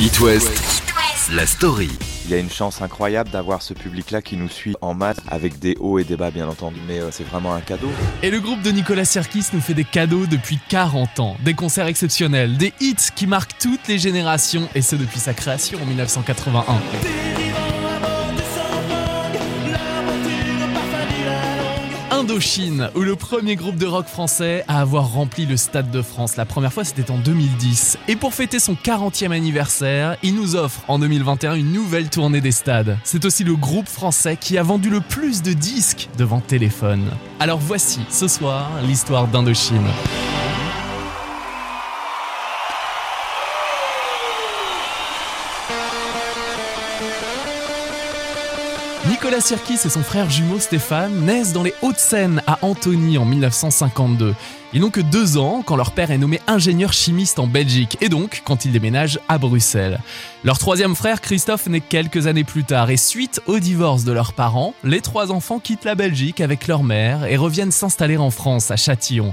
It West, la story. Il y a une chance incroyable d'avoir ce public-là qui nous suit en maths avec des hauts et des bas bien entendu, mais euh, c'est vraiment un cadeau. Et le groupe de Nicolas Sirkis nous fait des cadeaux depuis 40 ans. Des concerts exceptionnels, des hits qui marquent toutes les générations, et ce depuis sa création en 1981. Indochine, ou le premier groupe de rock français à avoir rempli le Stade de France. La première fois, c'était en 2010. Et pour fêter son 40e anniversaire, il nous offre en 2021 une nouvelle tournée des stades. C'est aussi le groupe français qui a vendu le plus de disques devant téléphone. Alors voici, ce soir, l'histoire d'Indochine. Nicolas Sirkis et son frère jumeau Stéphane naissent dans les Hauts-de-Seine à Antony en 1952. Ils n'ont que deux ans quand leur père est nommé ingénieur chimiste en Belgique et donc quand ils déménagent à Bruxelles. Leur troisième frère Christophe naît quelques années plus tard et suite au divorce de leurs parents, les trois enfants quittent la Belgique avec leur mère et reviennent s'installer en France à Châtillon.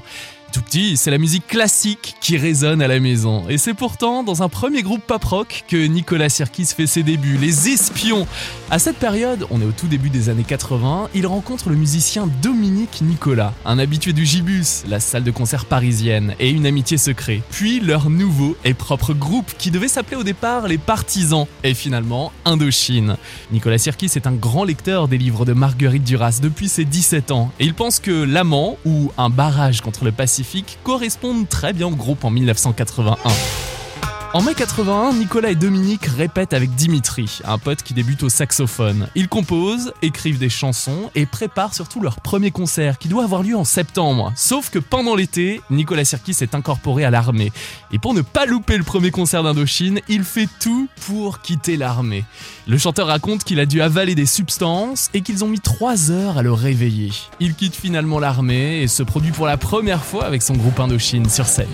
Tout petit, c'est la musique classique qui résonne à la maison. Et c'est pourtant dans un premier groupe pop rock que Nicolas Sirkis fait ses débuts, les Espions. À cette période, on est au tout début des années 80, il rencontre le musicien Dominique Nicolas, un habitué du Gibus, la salle de concert parisienne, et une amitié secrète. Puis leur nouveau et propre groupe qui devait s'appeler au départ les Partisans, et finalement Indochine. Nicolas Sirkis est un grand lecteur des livres de Marguerite Duras depuis ses 17 ans, et il pense que L'Amant, ou Un barrage contre le Pacifique, correspondent très bien au groupe en 1981. En mai 81, Nicolas et Dominique répètent avec Dimitri, un pote qui débute au saxophone. Ils composent, écrivent des chansons et préparent surtout leur premier concert qui doit avoir lieu en septembre. Sauf que pendant l'été, Nicolas Sirkis est incorporé à l'armée. Et pour ne pas louper le premier concert d'Indochine, il fait tout pour quitter l'armée. Le chanteur raconte qu'il a dû avaler des substances et qu'ils ont mis 3 heures à le réveiller. Il quitte finalement l'armée et se produit pour la première fois avec son groupe Indochine sur scène.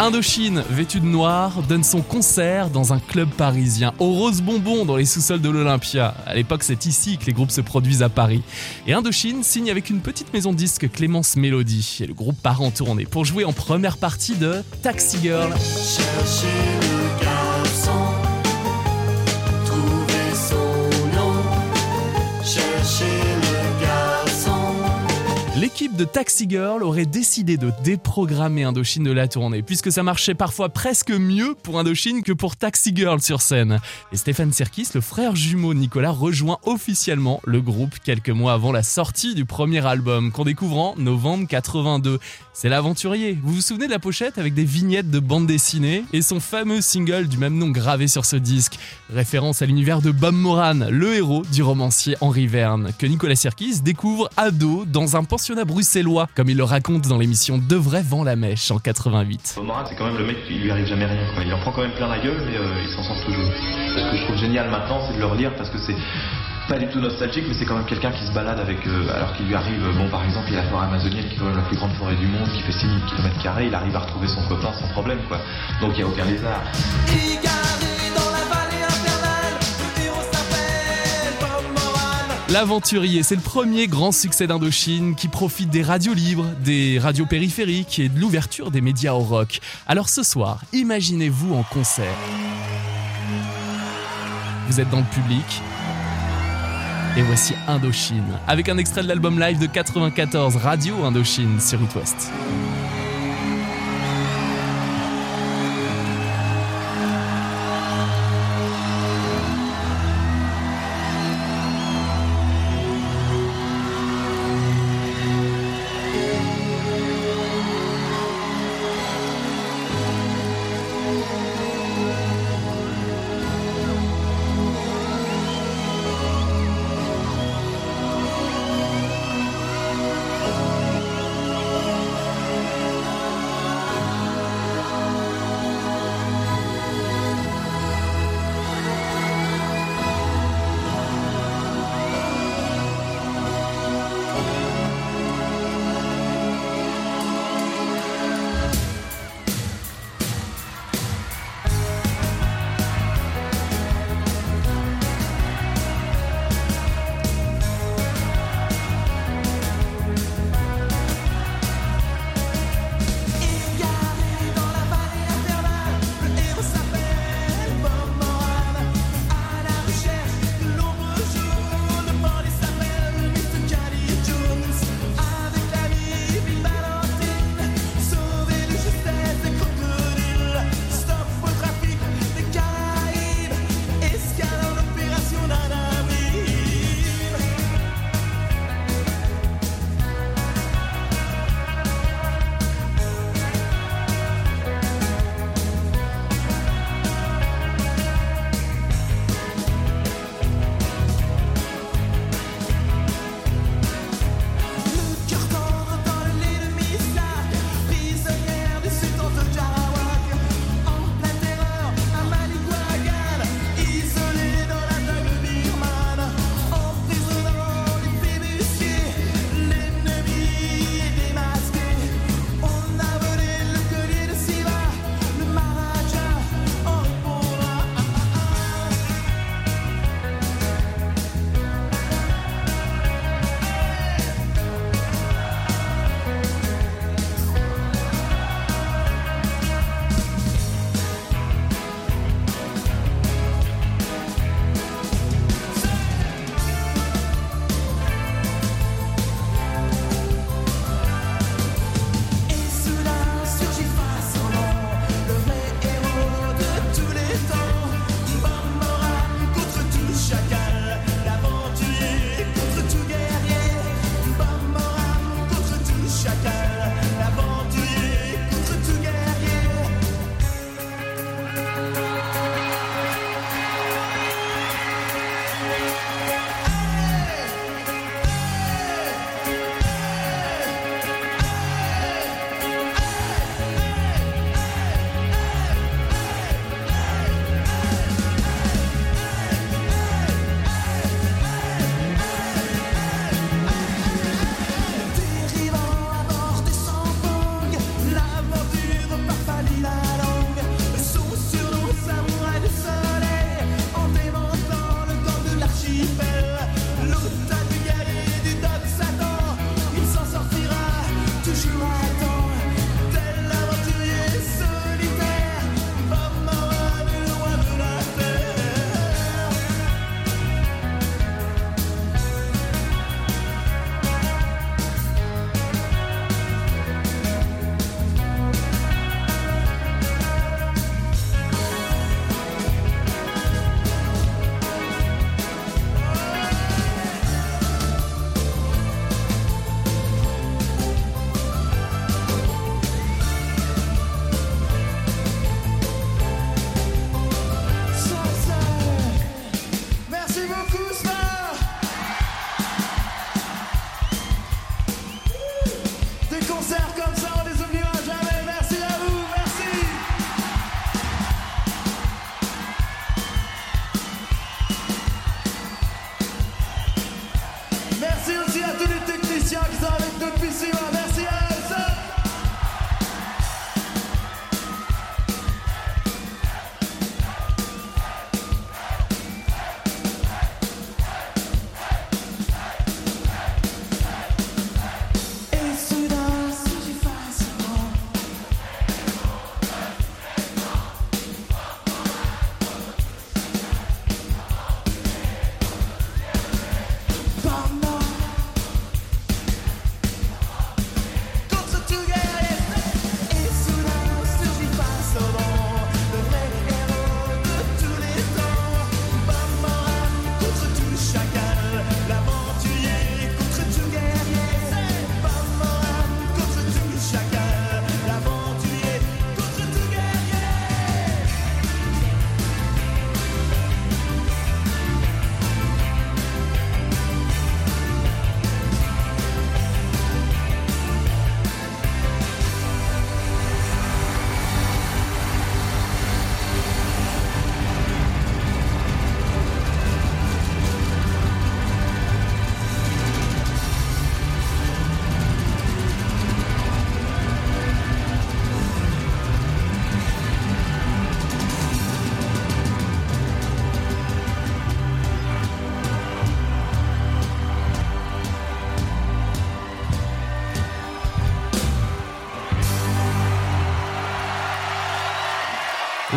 Indochine, vêtu de noir, donne son concert dans un club parisien, au Rose Bonbon, dans les sous-sols de l'Olympia. À l'époque, c'est ici que les groupes se produisent à Paris. Et Indochine signe avec une petite maison de disques Clémence Mélodie. Et le groupe part en tournée pour jouer en première partie de Taxi Girl. L'équipe de Taxi Girl aurait décidé de déprogrammer Indochine de la tournée, puisque ça marchait parfois presque mieux pour Indochine que pour Taxi Girl sur scène. Et Stéphane Serkis, le frère jumeau Nicolas, rejoint officiellement le groupe quelques mois avant la sortie du premier album, qu'on découvre en novembre 82. C'est l'aventurier. Vous vous souvenez de la pochette avec des vignettes de bande dessinée et son fameux single du même nom gravé sur ce disque, référence à l'univers de Bob Moran, le héros du romancier Henri Verne, que Nicolas Sirkis découvre ado dans un pensionnat bruxellois, comme il le raconte dans l'émission De vrai vent la mèche en 88. Bob Moran, c'est quand même le mec, il lui arrive jamais rien. Quoi. Il en prend quand même plein la gueule, mais euh, il s'en sort toujours. Ce que je trouve génial maintenant, c'est de le relire parce que c'est pas du tout nostalgique, mais c'est quand même quelqu'un qui se balade avec. euh, alors qu'il lui arrive, bon, par exemple, il y a la forêt amazonienne qui est quand même la plus grande forêt du monde, qui fait 6000 km, il arrive à retrouver son copain sans problème, quoi. Donc il n'y a aucun lézard. L'aventurier, c'est le premier grand succès d'Indochine qui profite des radios libres, des radios périphériques et de l'ouverture des médias au rock. Alors ce soir, imaginez-vous en concert. Vous êtes dans le public. Et voici Indochine, avec un extrait de l'album live de 94, Radio Indochine sur It West.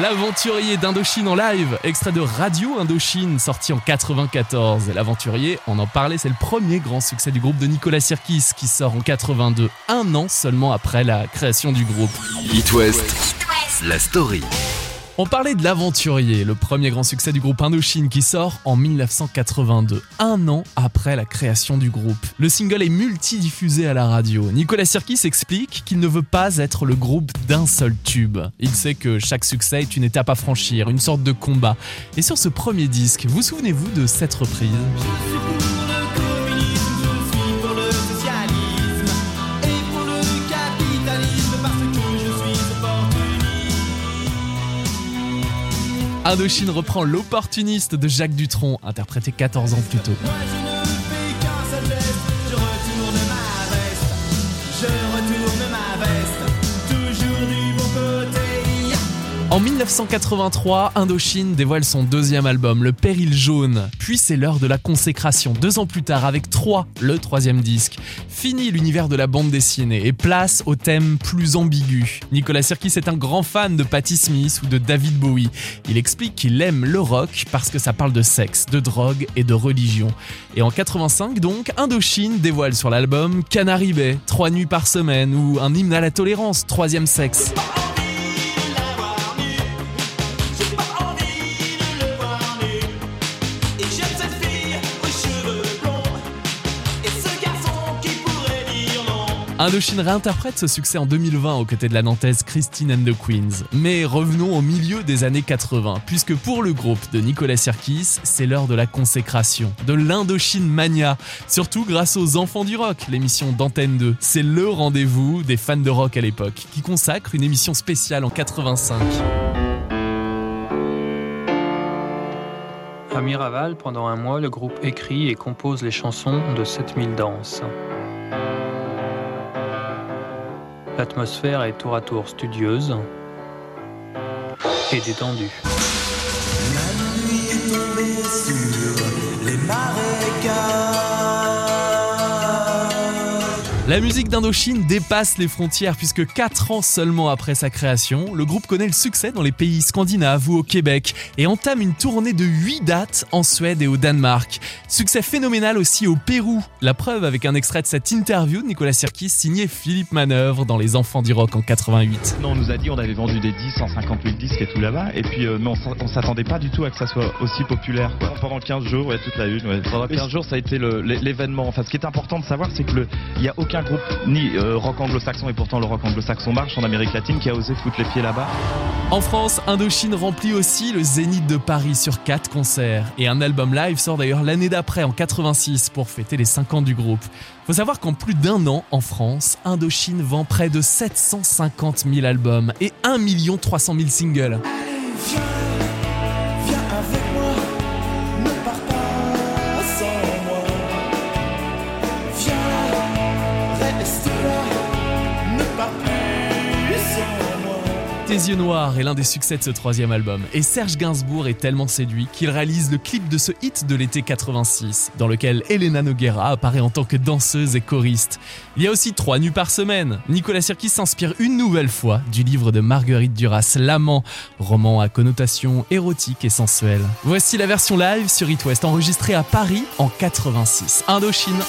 L'aventurier d'Indochine en live, extrait de Radio Indochine sorti en 94. L'aventurier, on en parlait, c'est le premier grand succès du groupe de Nicolas Sirkis qui sort en 82, un an seulement après la création du groupe. It West, la story. On parlait de l'aventurier, le premier grand succès du groupe Indochine qui sort en 1982, un an après la création du groupe. Le single est multidiffusé à la radio. Nicolas Sirkis explique qu'il ne veut pas être le groupe d'un seul tube. Il sait que chaque succès est une étape à franchir, une sorte de combat. Et sur ce premier disque, vous souvenez-vous de cette reprise? Indochine reprend l'opportuniste de Jacques Dutronc, interprété 14 ans plus tôt. En 1983, Indochine dévoile son deuxième album, Le Péril Jaune. Puis c'est l'heure de la consécration, deux ans plus tard, avec 3, le troisième disque. Fini l'univers de la bande dessinée et place au thème plus ambigu. Nicolas Sirkis est un grand fan de Patti Smith ou de David Bowie. Il explique qu'il aime le rock parce que ça parle de sexe, de drogue et de religion. Et en 85 donc, Indochine dévoile sur l'album Canary Bay, trois nuits par semaine ou un hymne à la tolérance, troisième sexe. Indochine réinterprète ce succès en 2020 aux côtés de la nantaise Christine and the Queens. Mais revenons au milieu des années 80, puisque pour le groupe de Nicolas Sirkis, c'est l'heure de la consécration, de l'Indochine Mania, surtout grâce aux Enfants du Rock, l'émission d'Antenne 2. C'est le rendez-vous des fans de rock à l'époque, qui consacre une émission spéciale en 85. À Miraval, pendant un mois, le groupe écrit et compose les chansons de 7000 danses. L'atmosphère est tour à tour studieuse et détendue. La musique d'Indochine dépasse les frontières puisque 4 ans seulement après sa création, le groupe connaît le succès dans les pays scandinaves ou au Québec et entame une tournée de 8 dates en Suède et au Danemark. Succès phénoménal aussi au Pérou. La preuve avec un extrait de cette interview de Nicolas Sirkis signé Philippe Manœuvre dans Les Enfants du Rock en 88. Non, on nous a dit on avait vendu des 10, 150 000 disques et tout là-bas. Et puis, euh, mais on s'attendait pas du tout à que ça soit aussi populaire. quoi. Pendant 15 jours, ouais, toute la une. ouais. Pendant 15 jours, ça a été l'événement. Enfin, ce qui est important de savoir, c'est que il n'y a aucun groupe, ni euh, rock anglo-saxon, et pourtant le rock anglo-saxon marche en Amérique latine, qui a osé foutre les pieds là-bas. En France, Indochine remplit aussi le Zénith de Paris sur 4 concerts. Et un album live sort d'ailleurs l'année d'après, en 86, pour fêter les 5 ans du groupe. Faut savoir qu'en plus d'un an, en France, Indochine vend près de 750 000 albums et 1 300 000 singles. Viens, Tes yeux noirs est l'un des succès de ce troisième album. Et Serge Gainsbourg est tellement séduit qu'il réalise le clip de ce hit de l'été 86, dans lequel Elena Noguera apparaît en tant que danseuse et choriste. Il y a aussi trois nuits par semaine. Nicolas Sirkis s'inspire une nouvelle fois du livre de Marguerite Duras, L'amant, roman à connotation érotique et sensuelle. Voici la version live sur It West enregistrée à Paris en 86. Indochine.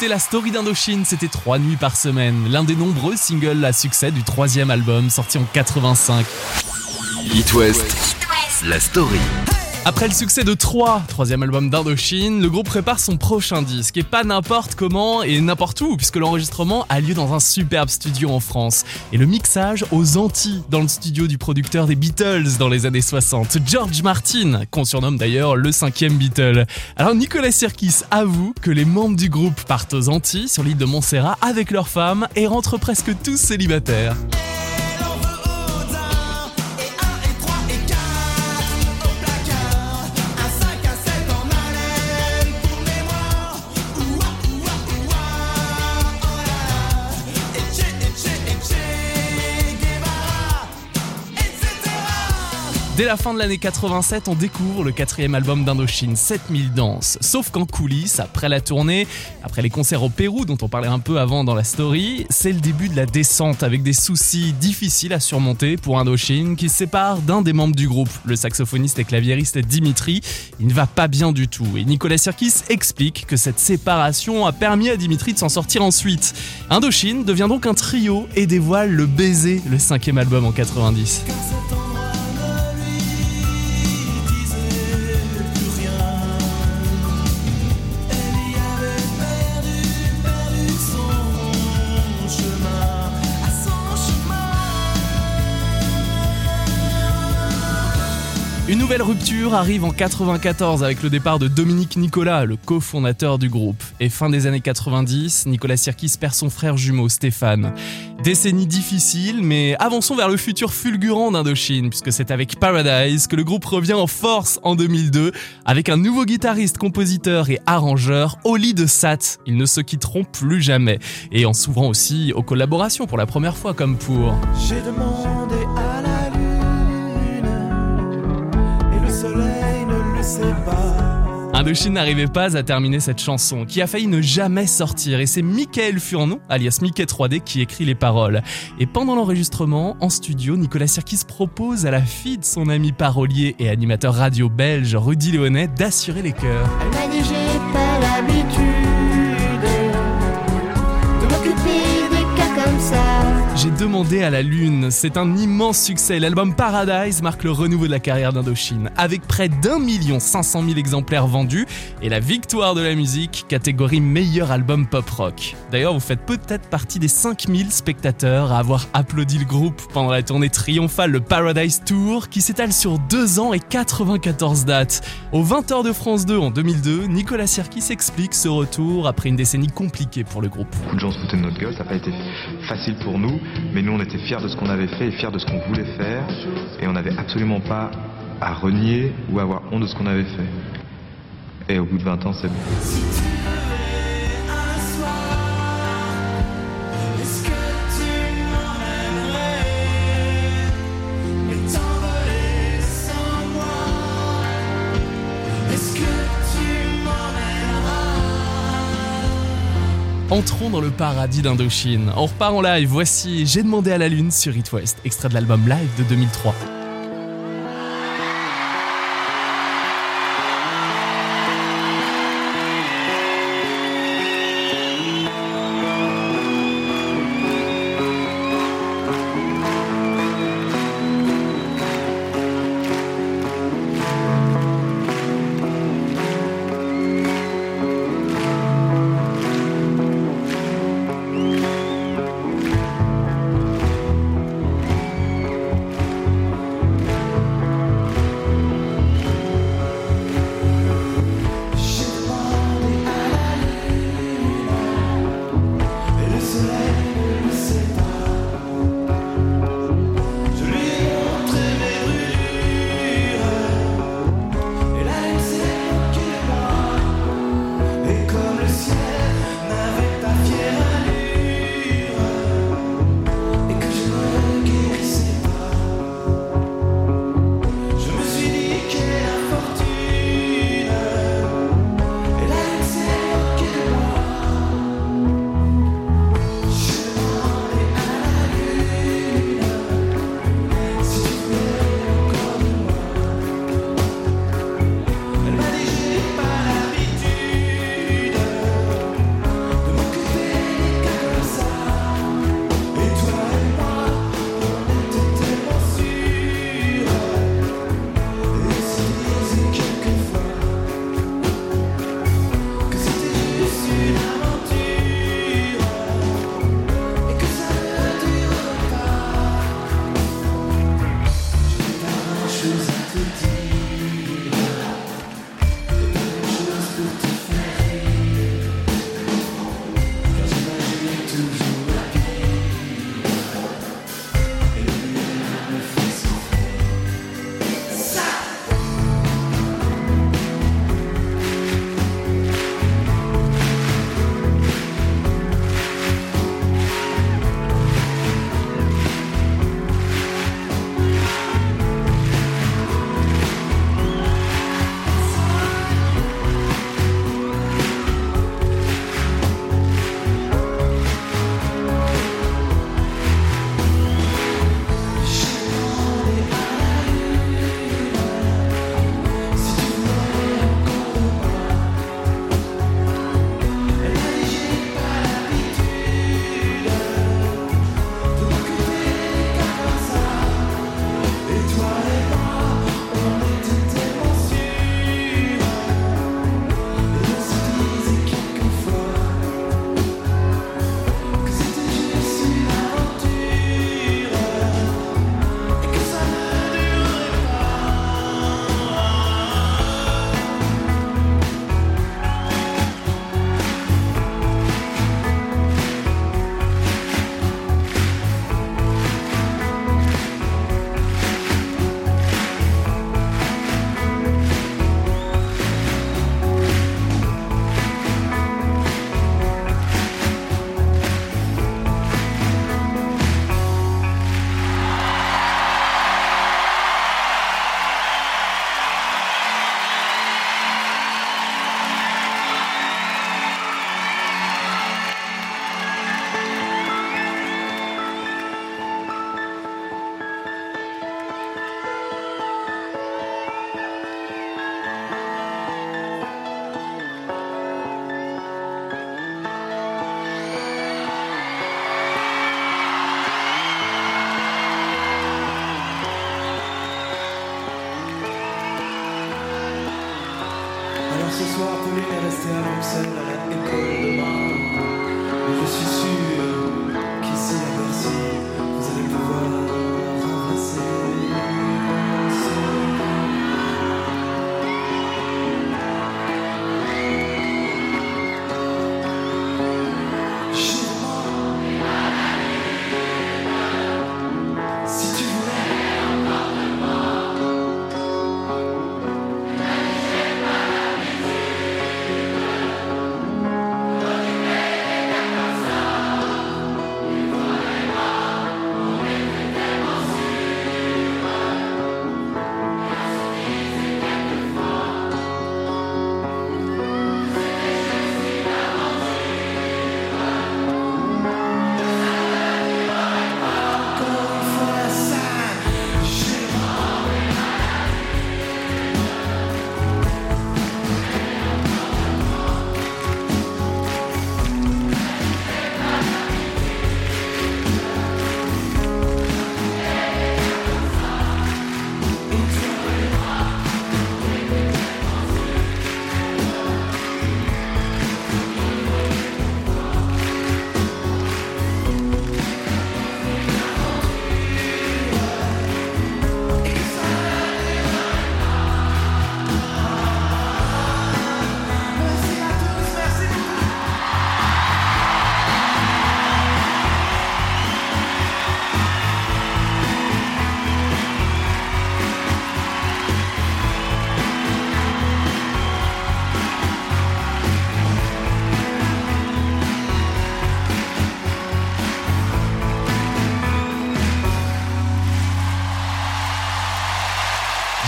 Écoutez la story d'Indochine, c'était trois nuits par semaine, l'un des nombreux singles à succès du troisième album sorti en 85. It West, la story. Après le succès de 3, troisième album d'Indochine, le groupe prépare son prochain disque, et pas n'importe comment et n'importe où, puisque l'enregistrement a lieu dans un superbe studio en France, et le mixage aux Antilles, dans le studio du producteur des Beatles dans les années 60, George Martin, qu'on surnomme d'ailleurs le cinquième Beatle. Alors Nicolas Sirkis avoue que les membres du groupe partent aux Antilles, sur l'île de Montserrat, avec leurs femmes, et rentrent presque tous célibataires. Dès la fin de l'année 87, on découvre le quatrième album d'Indochine, 7000 danses. Sauf qu'en coulisses, après la tournée, après les concerts au Pérou dont on parlait un peu avant dans la story, c'est le début de la descente avec des soucis difficiles à surmonter pour Indochine qui se sépare d'un des membres du groupe, le saxophoniste et claviériste Dimitri. Il ne va pas bien du tout et Nicolas Sirkis explique que cette séparation a permis à Dimitri de s'en sortir ensuite. Indochine devient donc un trio et dévoile le baiser, le cinquième album en 90. Nouvelle rupture arrive en 94 avec le départ de Dominique Nicolas, le cofondateur du groupe. Et fin des années 90, Nicolas Sirkis perd son frère jumeau Stéphane. Décennie difficile, mais avançons vers le futur fulgurant d'Indochine, puisque c'est avec Paradise que le groupe revient en force en 2002, avec un nouveau guitariste, compositeur et arrangeur, Oli de Sat. Ils ne se quitteront plus jamais, et en s'ouvrant aussi aux collaborations pour la première fois comme pour... Indochine n'arrivait pas à terminer cette chanson, qui a failli ne jamais sortir, et c'est Michael Furnon, alias Mickey 3D, qui écrit les paroles. Et pendant l'enregistrement, en studio, Nicolas Sirkis propose à la fille de son ami parolier et animateur radio belge Rudy Léonet d'assurer les chœurs. J'ai demandé à la lune, c'est un immense succès. L'album Paradise marque le renouveau de la carrière d'Indochine, avec près d'un million cinq cent mille exemplaires vendus et la victoire de la musique, catégorie meilleur album pop rock. D'ailleurs, vous faites peut-être partie des 5000 spectateurs à avoir applaudi le groupe pendant la tournée triomphale le Paradise Tour, qui s'étale sur deux ans et 94 dates. Au 20h de France 2 en 2002, Nicolas Sirkis explique ce retour après une décennie compliquée pour le groupe. Beaucoup de gens se foutaient de notre gueule, ça n'a pas été facile pour nous, mais nous on était fiers de ce qu'on avait fait et fiers de ce qu'on voulait faire, et on n'avait absolument pas à renier ou à avoir honte de ce qu'on avait fait. Et au bout de 20 ans, c'est bon. Entrons dans le paradis d'Indochine. On repart en live, voici J'ai demandé à la lune sur It West, extrait de l'album live de 2003.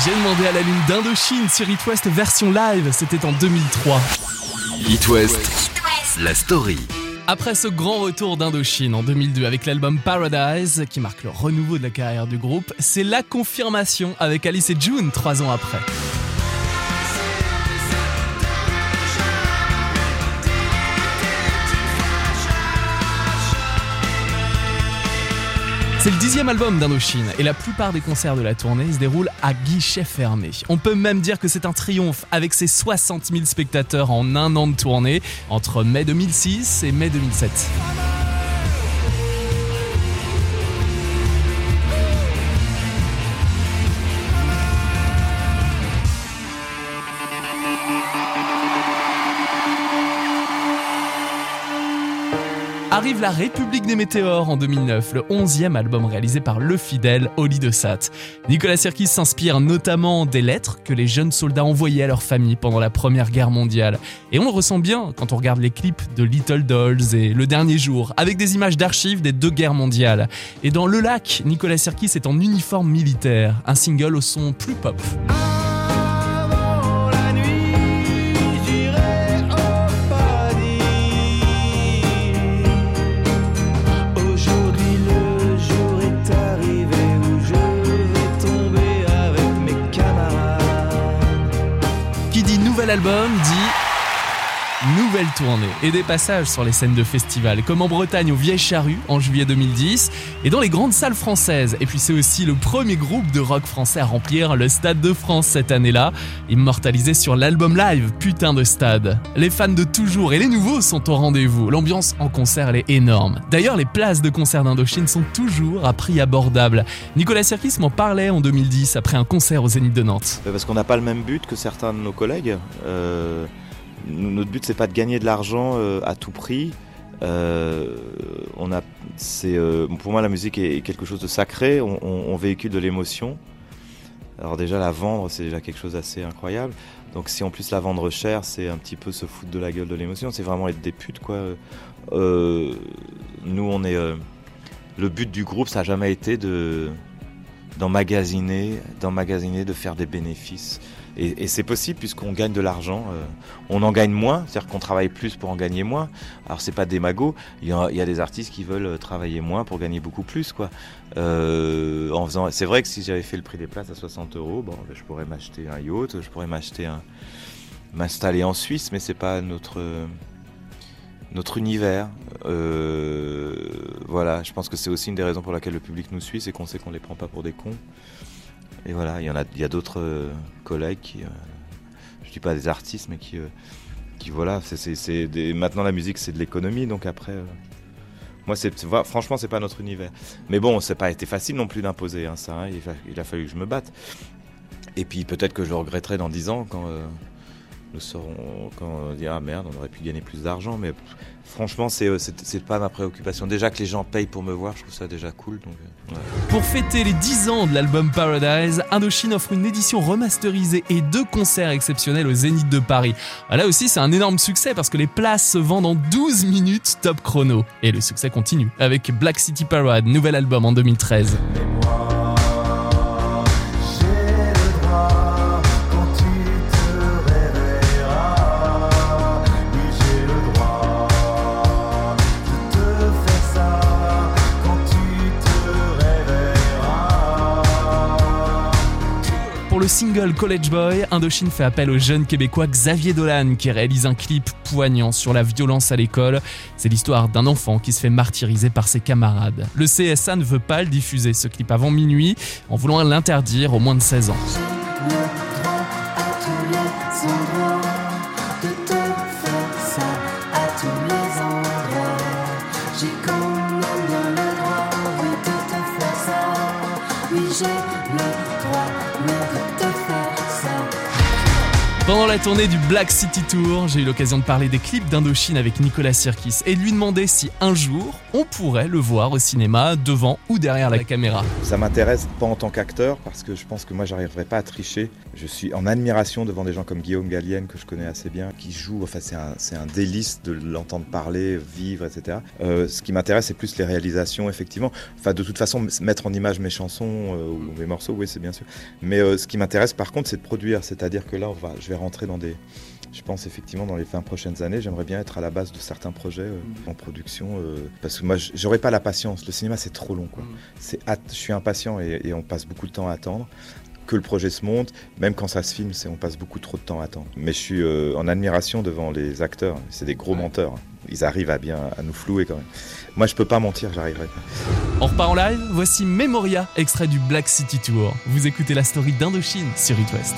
J'ai demandé à la lune d'Indochine sur It West version live, c'était en 2003. It West, la story. Après ce grand retour d'Indochine en 2002 avec l'album Paradise, qui marque le renouveau de la carrière du groupe, c'est la confirmation avec Alice et June trois ans après. C'est le dixième album d'Indochine et la plupart des concerts de la tournée se déroulent à guichet fermé. On peut même dire que c'est un triomphe avec ses 60 000 spectateurs en un an de tournée entre mai 2006 et mai 2007. Arrive La République des Météores en 2009, le 11e album réalisé par le fidèle Oli de Sat. Nicolas Sirkis s'inspire notamment des lettres que les jeunes soldats envoyaient à leur famille pendant la Première Guerre mondiale. Et on le ressent bien quand on regarde les clips de Little Dolls et Le Dernier Jour, avec des images d'archives des deux guerres mondiales. Et dans Le Lac, Nicolas Sirkis est en uniforme militaire, un single au son plus pop. Qui dit nouvel album dit nouvelle tournée et des passages sur les scènes de festival comme en Bretagne au Vieille Charrue en juillet 2010 et dans les grandes salles françaises. Et puis c'est aussi le premier groupe de rock français à remplir le Stade de France cette année-là, immortalisé sur l'album live Putain de Stade. Les fans de toujours et les nouveaux sont au rendez-vous. L'ambiance en concert elle est énorme. D'ailleurs les places de concert d'Indochine sont toujours à prix abordable. Nicolas Sirkis m'en parlait en 2010 après un concert au Zénith de Nantes. Parce qu'on n'a pas le même but que certains de nos collègues. Euh, notre but, c'est pas de gagner de l'argent euh, à tout prix. Euh, euh, pour moi, la musique est quelque chose de sacré. On, véhicule de l'émotion. Alors déjà, la vendre, c'est déjà quelque chose d'assez incroyable. Donc si en plus la vendre cher, c'est un petit peu se foutre de la gueule de l'émotion. C'est vraiment être des putes, quoi. Nous, on est. le but du groupe, ça n'a jamais été de d'emmagasiner, d'emmagasiner, de faire des bénéfices. Et, c'est possible puisqu'on gagne de l'argent. euh, on en gagne moins, c'est-à-dire qu'on travaille plus pour en gagner moins. Alors c'est pas y, a, il y a des artistes qui veulent euh, travailler moins pour gagner beaucoup plus, quoi. Euh, en faisant, c'est vrai que si j'avais fait le prix des places à 60 euros, bon, ben, je pourrais m'acheter un yacht, je pourrais m'acheter un, m'installer en Suisse, mais c'est pas notre notre univers. Voilà, je pense que c'est aussi une des raisons pour laquelle le public nous suit, c'est qu'on sait qu'on les prend pas pour des cons. Et voilà, il y en a, a d'autres euh, collègues qui, euh, dis pas des artistes, mais qui, euh, qui voilà, maintenant la musique c'est de l'économie, donc après, moi c'est, franchement c'est pas notre univers. Mais bon, c'est pas été facile non plus d'imposer hein, ça. hein, il, a, fallu que je me batte. Et puis peut-être que je regretterai dans 10 ans quand nous serons, quand on dira ah merde, on aurait pu gagner plus d'argent. Mais franchement, c'est, euh, c'est, c'est pas ma préoccupation. Déjà que les gens payent pour me voir, je trouve ça déjà cool. Euh. Pour fêter les 10 ans de l'album Paradise, Indochine offre une édition remasterisée et deux concerts exceptionnels au Zénith de Paris. Ah, Là aussi, c'est un énorme succès parce que les places se vendent en 12 minutes top chrono. Et le succès continue avec Black City Parade, nouvel album en 2013. Single College Boy, Indochine fait appel au jeune québécois Xavier Dolan qui réalise un clip poignant sur la violence à l'école. C'est l'histoire d'un enfant qui se fait martyriser par ses camarades. Le CSA ne veut pas le diffuser, ce clip avant minuit, en voulant l'interdire aux moins de 16 ans. La tournée du Black City Tour, j'ai eu l'occasion de parler des clips d'Indochine avec Nicolas Sirkis et de lui demander si un jour on pourrait le voir au cinéma devant ou derrière la caméra. Ça m'intéresse pas en tant qu'acteur parce que je pense que moi j'arriverai pas à tricher. Je suis en admiration devant des gens comme Guillaume Gallienne que je connais assez bien, qui joue. Enfin c'est un, un délice de l'entendre parler, vivre, etc. Euh, ce qui m'intéresse c'est plus les réalisations effectivement. Enfin de toute façon mettre en image mes chansons euh, ou mes morceaux, oui c'est bien sûr. Mais euh, ce qui m'intéresse par contre c'est de produire, c'est-à-dire que là je vais rentrer dans des je pense effectivement dans les 20 prochaines années, j'aimerais bien être à la base de certains projets euh, en production euh, parce que moi j'aurais pas la patience. Le cinéma c'est trop long quoi. C'est hâte- je suis impatient et, et on passe beaucoup de temps à attendre que le projet se monte, même quand ça se filme, c'est on passe beaucoup trop de temps à attendre. Mais je suis euh, en admiration devant les acteurs, c'est des gros menteurs. Ils arrivent à bien à nous flouer quand même. Moi je peux pas mentir, j'arriverai pas. On repart en live, voici Memoria, extrait du Black City Tour. Vous écoutez la story d'Indochine sur It West.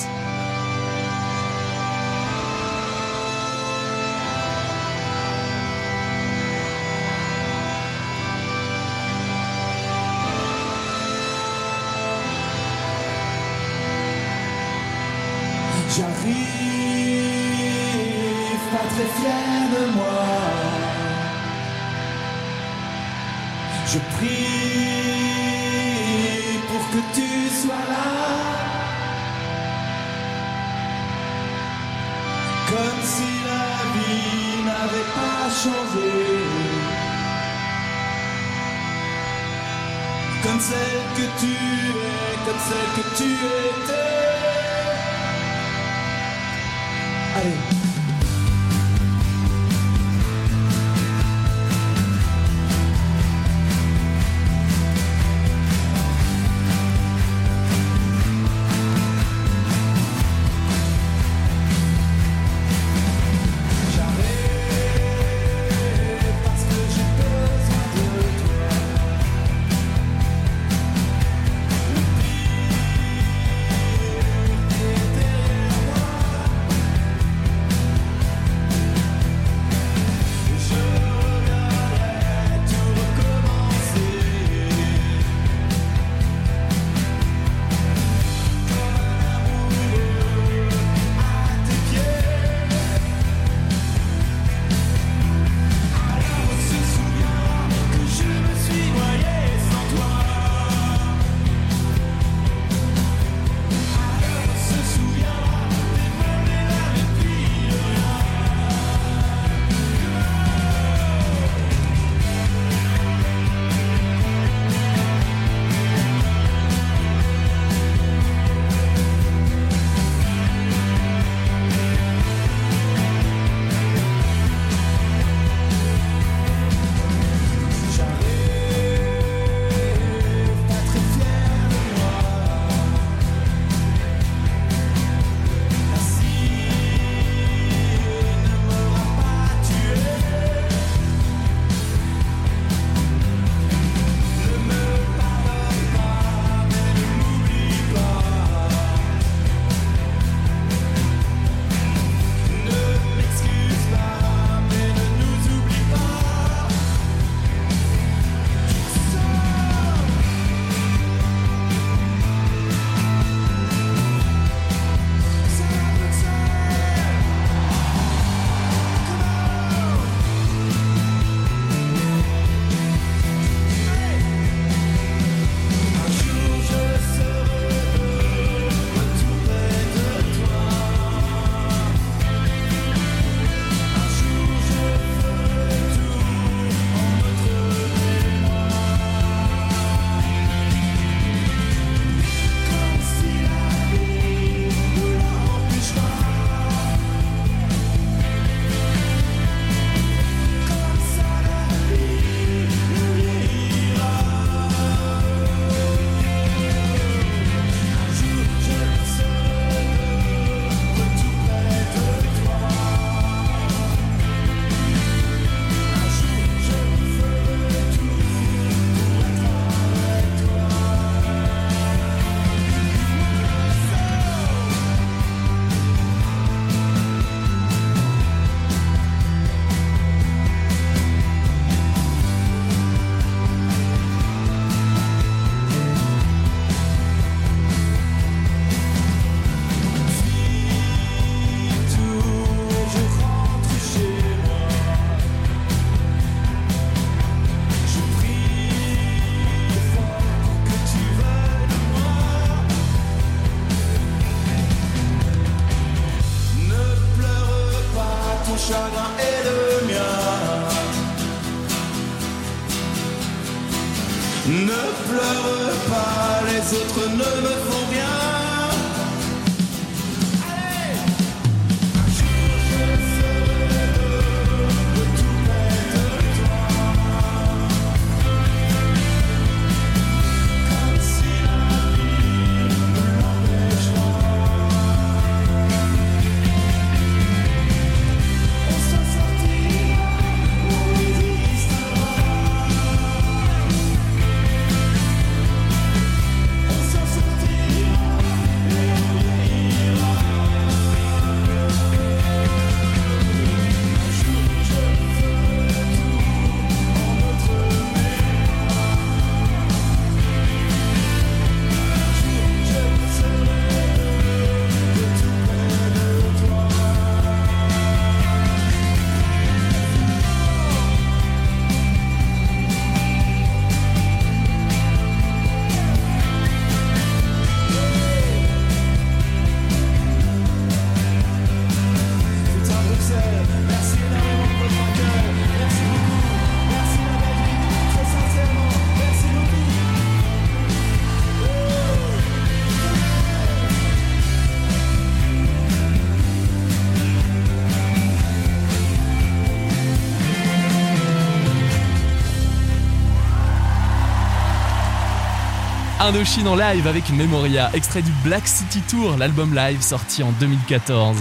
Indochine en live avec Memoria, extrait du Black City Tour, l'album live sorti en 2014.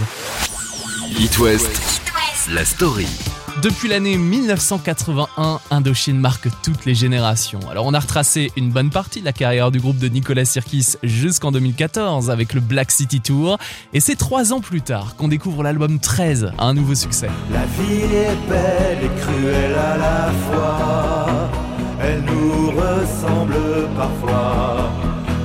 It West, la story. Depuis l'année 1981, Indochine marque toutes les générations. Alors on a retracé une bonne partie de la carrière du groupe de Nicolas Sirkis jusqu'en 2014 avec le Black City Tour. Et c'est trois ans plus tard qu'on découvre l'album 13, un nouveau succès. La vie est belle et cruelle à la fois. Elle nous ressemble parfois.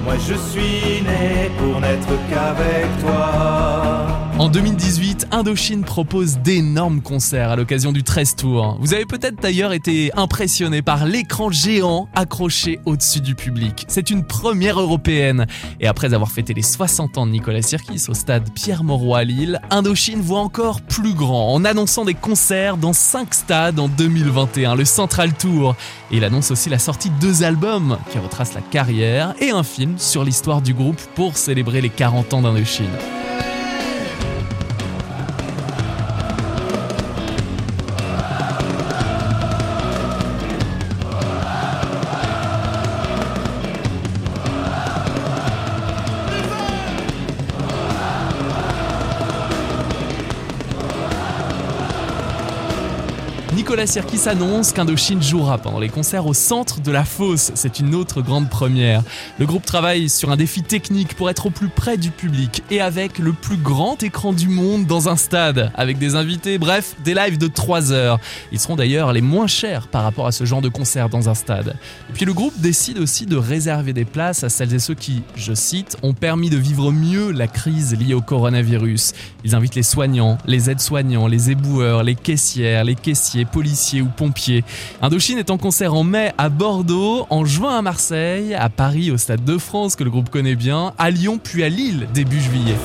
Moi je suis né pour n'être qu'avec toi. En 2018, Indochine propose d'énormes concerts à l'occasion du 13 Tour. Vous avez peut-être d'ailleurs été impressionné par l'écran géant accroché au-dessus du public. C'est une première européenne. Et après avoir fêté les 60 ans de Nicolas Sirkis au stade Pierre-Mauroy à Lille, Indochine voit encore plus grand en annonçant des concerts dans 5 stades en 2021, le Central Tour. Et il annonce aussi la sortie de deux albums qui retracent la carrière et un film sur l'histoire du groupe pour célébrer les 40 ans d'Indochine. Nicolas Sirkis annonce qu'Indochine jouera pendant les concerts au centre de la fosse. C'est une autre grande première. Le groupe travaille sur un défi technique pour être au plus près du public et avec le plus grand écran du monde dans un stade, avec des invités, bref, des lives de 3 heures. Ils seront d'ailleurs les moins chers par rapport à ce genre de concert dans un stade. Et puis le groupe décide aussi de réserver des places à celles et ceux qui, je cite, ont permis de vivre mieux la crise liée au coronavirus. Ils invitent les soignants, les aides-soignants, les éboueurs, les caissières, les caissiers, policiers ou pompiers. Indochine est en concert en mai à Bordeaux, en juin à Marseille, à Paris au Stade de France que le groupe connaît bien, à Lyon puis à Lille début juillet.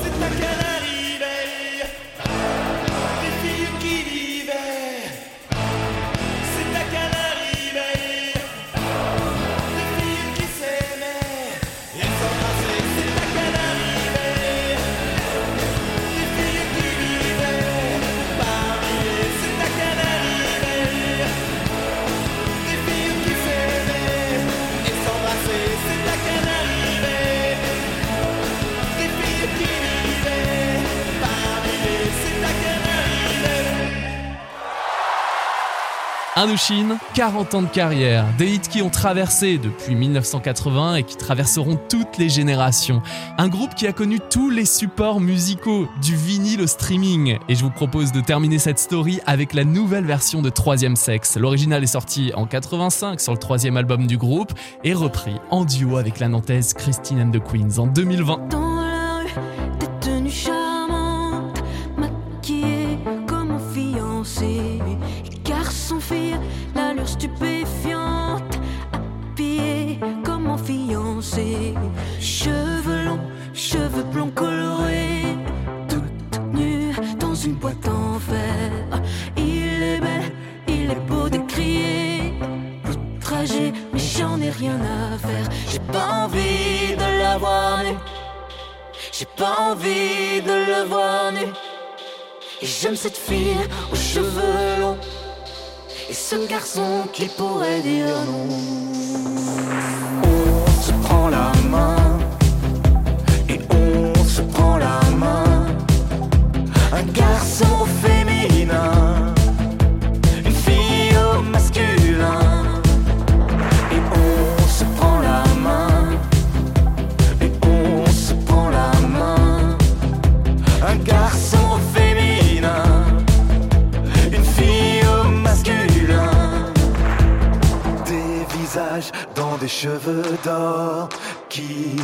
Indochine, 40 ans de carrière, des hits qui ont traversé depuis 1980 et qui traverseront toutes les générations. Un groupe qui a connu tous les supports musicaux, du vinyle au streaming. Et je vous propose de terminer cette story avec la nouvelle version de Troisième Sexe. L'original est sorti en 85 sur le troisième album du groupe et repris en duo avec la nantaise Christine and the Queens en 2020. Dans la rue, rien à faire. J'ai pas envie de la voir. J'ai pas envie de le voir nu. Et j'aime cette fille aux cheveux longs. Et ce garçon qui pourrait dire non. On se prend la main. Et on se prend la main. Un garçon féminin. Des cheveux d'or qui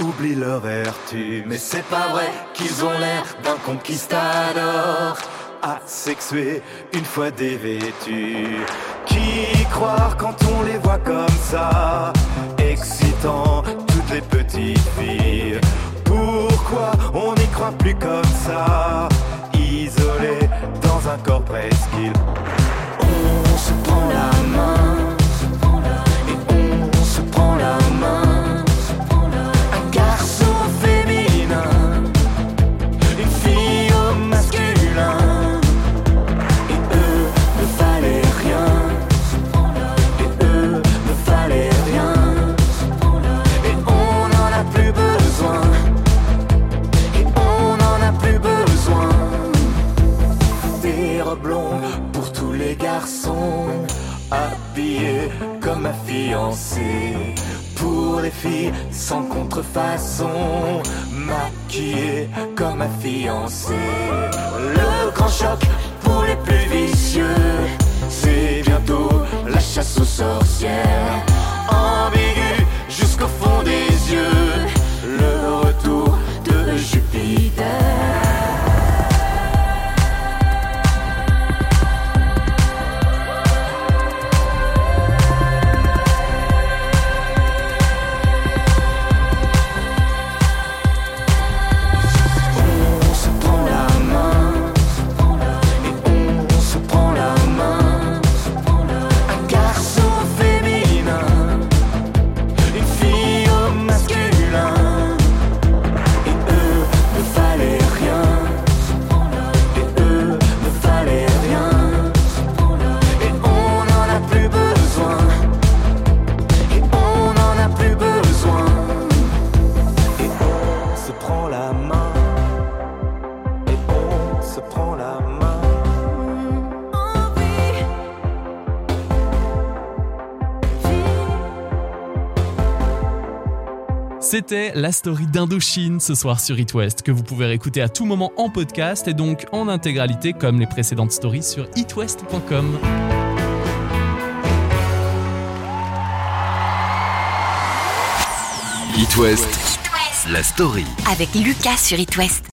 oublient leur vertu. Mais c'est pas vrai qu'ils ont l'air d'un conquistador. Asexué une fois dévêtus. Qui croire quand on les voit comme ça Excitant toutes les petites filles? Pourquoi on n'y croit plus comme ça Isolé dans un corps presqu'île? Ma fiancée. Pour les filles sans contrefaçon. Maquillées comme ma fiancée. Le grand choc C'était la story d'Indochine ce soir sur It West que vous pouvez réécouter à tout moment en podcast et donc en intégralité comme les précédentes stories sur itwest.com. It West, la story. Avec Lucas sur It West.